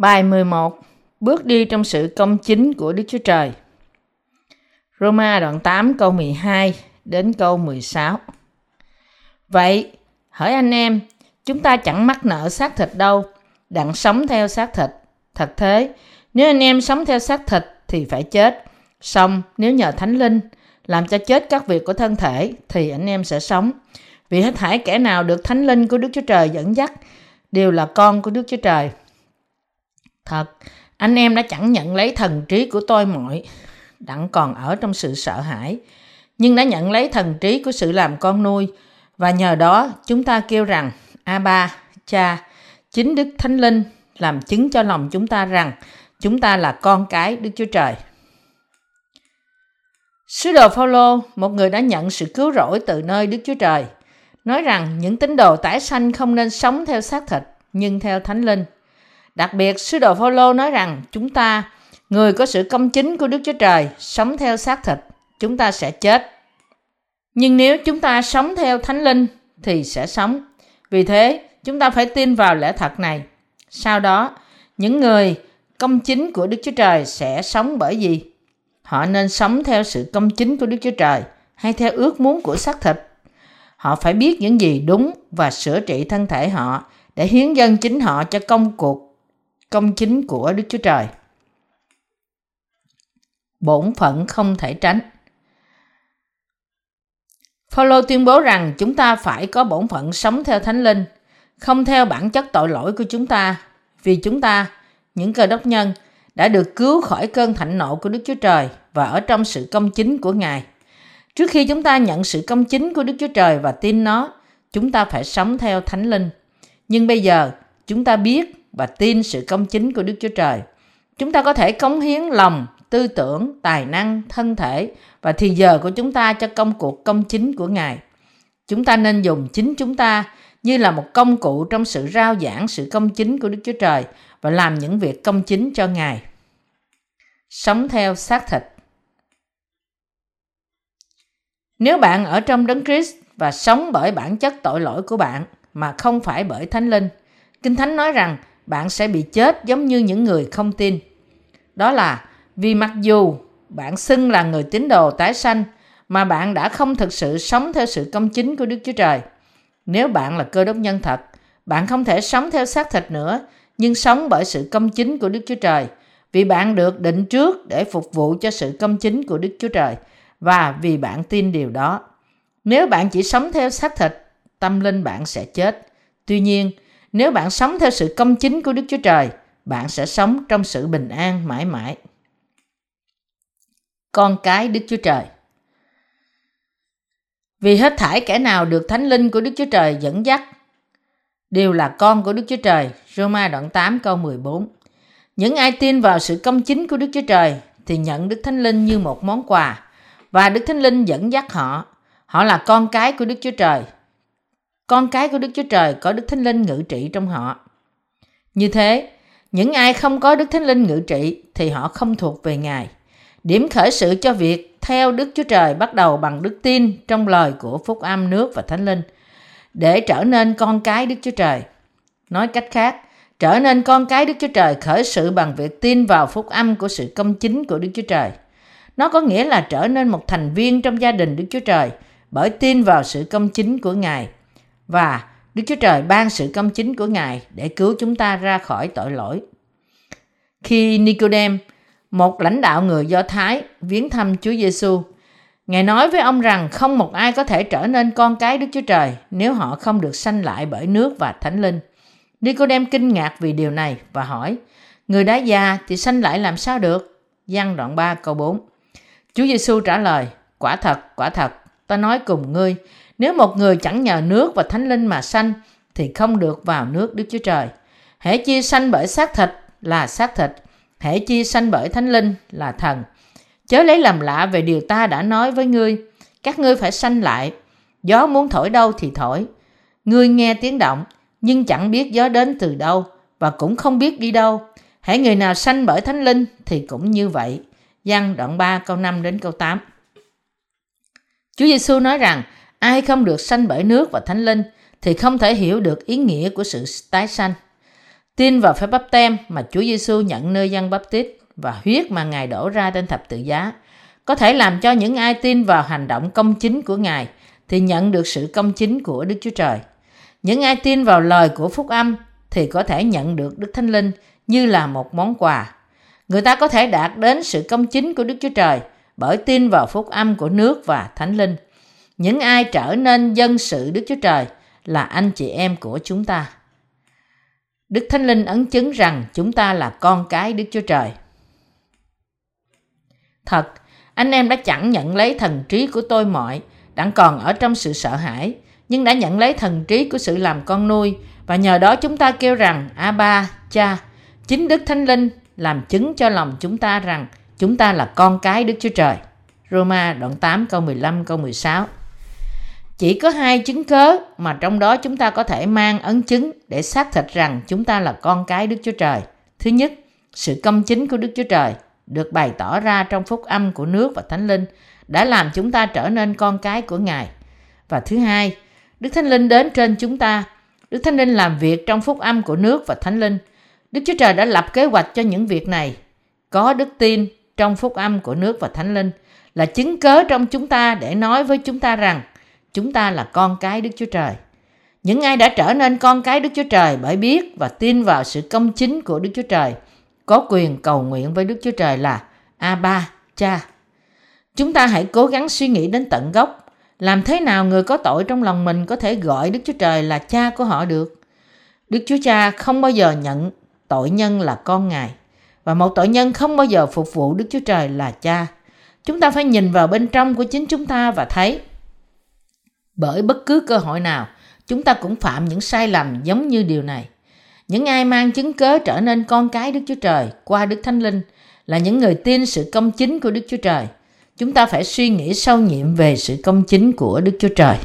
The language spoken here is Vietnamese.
Bài 11 Bước đi trong sự công chính của Đức Chúa Trời Roma đoạn 8 câu 12 đến câu 16 Vậy, hỏi anh em, chúng ta chẳng mắc nợ xác thịt đâu, đặng sống theo xác thịt. Thật thế, nếu anh em sống theo xác thịt thì phải chết. Xong, nếu nhờ Thánh Linh làm cho chết các việc của thân thể thì anh em sẽ sống. Vì hết thảy kẻ nào được Thánh Linh của Đức Chúa Trời dẫn dắt đều là con của Đức Chúa Trời. Thật, anh em đã chẳng nhận lấy thần trí của tôi mọi, đặng còn ở trong sự sợ hãi, nhưng đã nhận lấy thần trí của sự làm con nuôi, và nhờ đó chúng ta kêu rằng, A ba, cha, chính Đức Thánh Linh làm chứng cho lòng chúng ta rằng chúng ta là con cái Đức Chúa Trời. Sứ đồ Phaolô, một người đã nhận sự cứu rỗi từ nơi Đức Chúa Trời, nói rằng những tín đồ tái sanh không nên sống theo xác thịt, nhưng theo Thánh Linh. Đặc biệt, sứ đồ Phaolô nói rằng chúng ta, người có sự công chính của Đức Chúa Trời, sống theo xác thịt, chúng ta sẽ chết. Nhưng nếu chúng ta sống theo Thánh Linh thì sẽ sống. Vì thế, chúng ta phải tin vào lẽ thật này. Sau đó, những người công chính của Đức Chúa Trời sẽ sống bởi gì? Họ nên sống theo sự công chính của Đức Chúa Trời hay theo ước muốn của xác thịt. Họ phải biết những gì đúng và sửa trị thân thể họ để hiến dân chính họ cho công cuộc công chính của Đức Chúa Trời. Bổn phận không thể tránh. Phaolô tuyên bố rằng chúng ta phải có bổn phận sống theo Thánh Linh, không theo bản chất tội lỗi của chúng ta, vì chúng ta, những cơ đốc nhân, đã được cứu khỏi cơn thạnh nộ của Đức Chúa Trời và ở trong sự công chính của Ngài. Trước khi chúng ta nhận sự công chính của Đức Chúa Trời và tin nó, chúng ta phải sống theo Thánh Linh. Nhưng bây giờ, chúng ta biết và tin sự công chính của Đức Chúa Trời. Chúng ta có thể cống hiến lòng, tư tưởng, tài năng, thân thể và thì giờ của chúng ta cho công cuộc công chính của Ngài. Chúng ta nên dùng chính chúng ta như là một công cụ trong sự rao giảng sự công chính của Đức Chúa Trời và làm những việc công chính cho Ngài. Sống theo xác thịt Nếu bạn ở trong đấng Christ và sống bởi bản chất tội lỗi của bạn mà không phải bởi Thánh Linh, Kinh Thánh nói rằng bạn sẽ bị chết giống như những người không tin. Đó là vì mặc dù bạn xưng là người tín đồ tái sanh mà bạn đã không thực sự sống theo sự công chính của Đức Chúa Trời. Nếu bạn là cơ đốc nhân thật, bạn không thể sống theo xác thịt nữa, nhưng sống bởi sự công chính của Đức Chúa Trời, vì bạn được định trước để phục vụ cho sự công chính của Đức Chúa Trời và vì bạn tin điều đó. Nếu bạn chỉ sống theo xác thịt, tâm linh bạn sẽ chết. Tuy nhiên, nếu bạn sống theo sự công chính của Đức Chúa Trời, bạn sẽ sống trong sự bình an mãi mãi. Con cái Đức Chúa Trời Vì hết thảy kẻ nào được Thánh Linh của Đức Chúa Trời dẫn dắt, đều là con của Đức Chúa Trời. Roma đoạn 8 câu 14 Những ai tin vào sự công chính của Đức Chúa Trời thì nhận Đức Thánh Linh như một món quà và Đức Thánh Linh dẫn dắt họ. Họ là con cái của Đức Chúa Trời con cái của Đức Chúa Trời có Đức Thánh Linh ngự trị trong họ. Như thế, những ai không có Đức Thánh Linh ngự trị thì họ không thuộc về Ngài. Điểm khởi sự cho việc theo Đức Chúa Trời bắt đầu bằng đức tin trong lời của Phúc Âm nước và Thánh Linh để trở nên con cái Đức Chúa Trời. Nói cách khác, trở nên con cái Đức Chúa Trời khởi sự bằng việc tin vào phúc âm của sự công chính của Đức Chúa Trời. Nó có nghĩa là trở nên một thành viên trong gia đình Đức Chúa Trời bởi tin vào sự công chính của Ngài và Đức Chúa Trời ban sự công chính của Ngài để cứu chúng ta ra khỏi tội lỗi. Khi Nicodem, một lãnh đạo người Do Thái, viếng thăm Chúa Giêsu, Ngài nói với ông rằng không một ai có thể trở nên con cái Đức Chúa Trời nếu họ không được sanh lại bởi nước và Thánh Linh. Nicodem kinh ngạc vì điều này và hỏi, người đã già thì sanh lại làm sao được? Giăng đoạn 3 câu 4. Chúa Giêsu trả lời, quả thật, quả thật, ta nói cùng ngươi, nếu một người chẳng nhờ nước và thánh linh mà sanh, thì không được vào nước Đức Chúa Trời. Hễ chi sanh bởi xác thịt là xác thịt, hễ chi sanh bởi thánh linh là thần. Chớ lấy làm lạ về điều ta đã nói với ngươi, các ngươi phải sanh lại. Gió muốn thổi đâu thì thổi. Ngươi nghe tiếng động, nhưng chẳng biết gió đến từ đâu và cũng không biết đi đâu. Hãy người nào sanh bởi thánh linh thì cũng như vậy. Giăng đoạn 3 câu 5 đến câu 8. Chúa Giêsu nói rằng Ai không được sanh bởi nước và thánh linh thì không thể hiểu được ý nghĩa của sự tái sanh. tin vào phép bắp tem mà Chúa Giêsu nhận nơi dân bắp tít và huyết mà Ngài đổ ra trên thập tự giá, có thể làm cho những ai tin vào hành động công chính của Ngài thì nhận được sự công chính của Đức Chúa Trời. Những ai tin vào lời của phúc âm thì có thể nhận được Đức Thánh Linh như là một món quà. Người ta có thể đạt đến sự công chính của Đức Chúa Trời bởi tin vào phúc âm của nước và Thánh Linh. Những ai trở nên dân sự Đức Chúa Trời là anh chị em của chúng ta. Đức Thánh Linh ấn chứng rằng chúng ta là con cái Đức Chúa Trời. Thật, anh em đã chẳng nhận lấy thần trí của tôi mọi, đang còn ở trong sự sợ hãi, nhưng đã nhận lấy thần trí của sự làm con nuôi và nhờ đó chúng ta kêu rằng a ba cha chính đức thánh linh làm chứng cho lòng chúng ta rằng chúng ta là con cái đức chúa trời Roma đoạn 8 câu 15 câu 16 chỉ có hai chứng cớ mà trong đó chúng ta có thể mang ấn chứng để xác thực rằng chúng ta là con cái Đức Chúa Trời. Thứ nhất, sự công chính của Đức Chúa Trời được bày tỏ ra trong phúc âm của nước và Thánh Linh đã làm chúng ta trở nên con cái của Ngài. Và thứ hai, Đức Thánh Linh đến trên chúng ta. Đức Thánh Linh làm việc trong phúc âm của nước và Thánh Linh. Đức Chúa Trời đã lập kế hoạch cho những việc này. Có đức tin trong phúc âm của nước và Thánh Linh là chứng cớ trong chúng ta để nói với chúng ta rằng chúng ta là con cái Đức Chúa Trời. Những ai đã trở nên con cái Đức Chúa Trời bởi biết và tin vào sự công chính của Đức Chúa Trời có quyền cầu nguyện với Đức Chúa Trời là A Ba, Cha. Chúng ta hãy cố gắng suy nghĩ đến tận gốc làm thế nào người có tội trong lòng mình có thể gọi Đức Chúa Trời là cha của họ được? Đức Chúa Cha không bao giờ nhận tội nhân là con Ngài. Và một tội nhân không bao giờ phục vụ Đức Chúa Trời là cha. Chúng ta phải nhìn vào bên trong của chính chúng ta và thấy bởi bất cứ cơ hội nào, chúng ta cũng phạm những sai lầm giống như điều này. Những ai mang chứng cớ trở nên con cái Đức Chúa Trời qua Đức Thánh Linh là những người tin sự công chính của Đức Chúa Trời – chúng ta phải suy nghĩ sâu nhiệm về sự công chính của Đức Chúa Trời.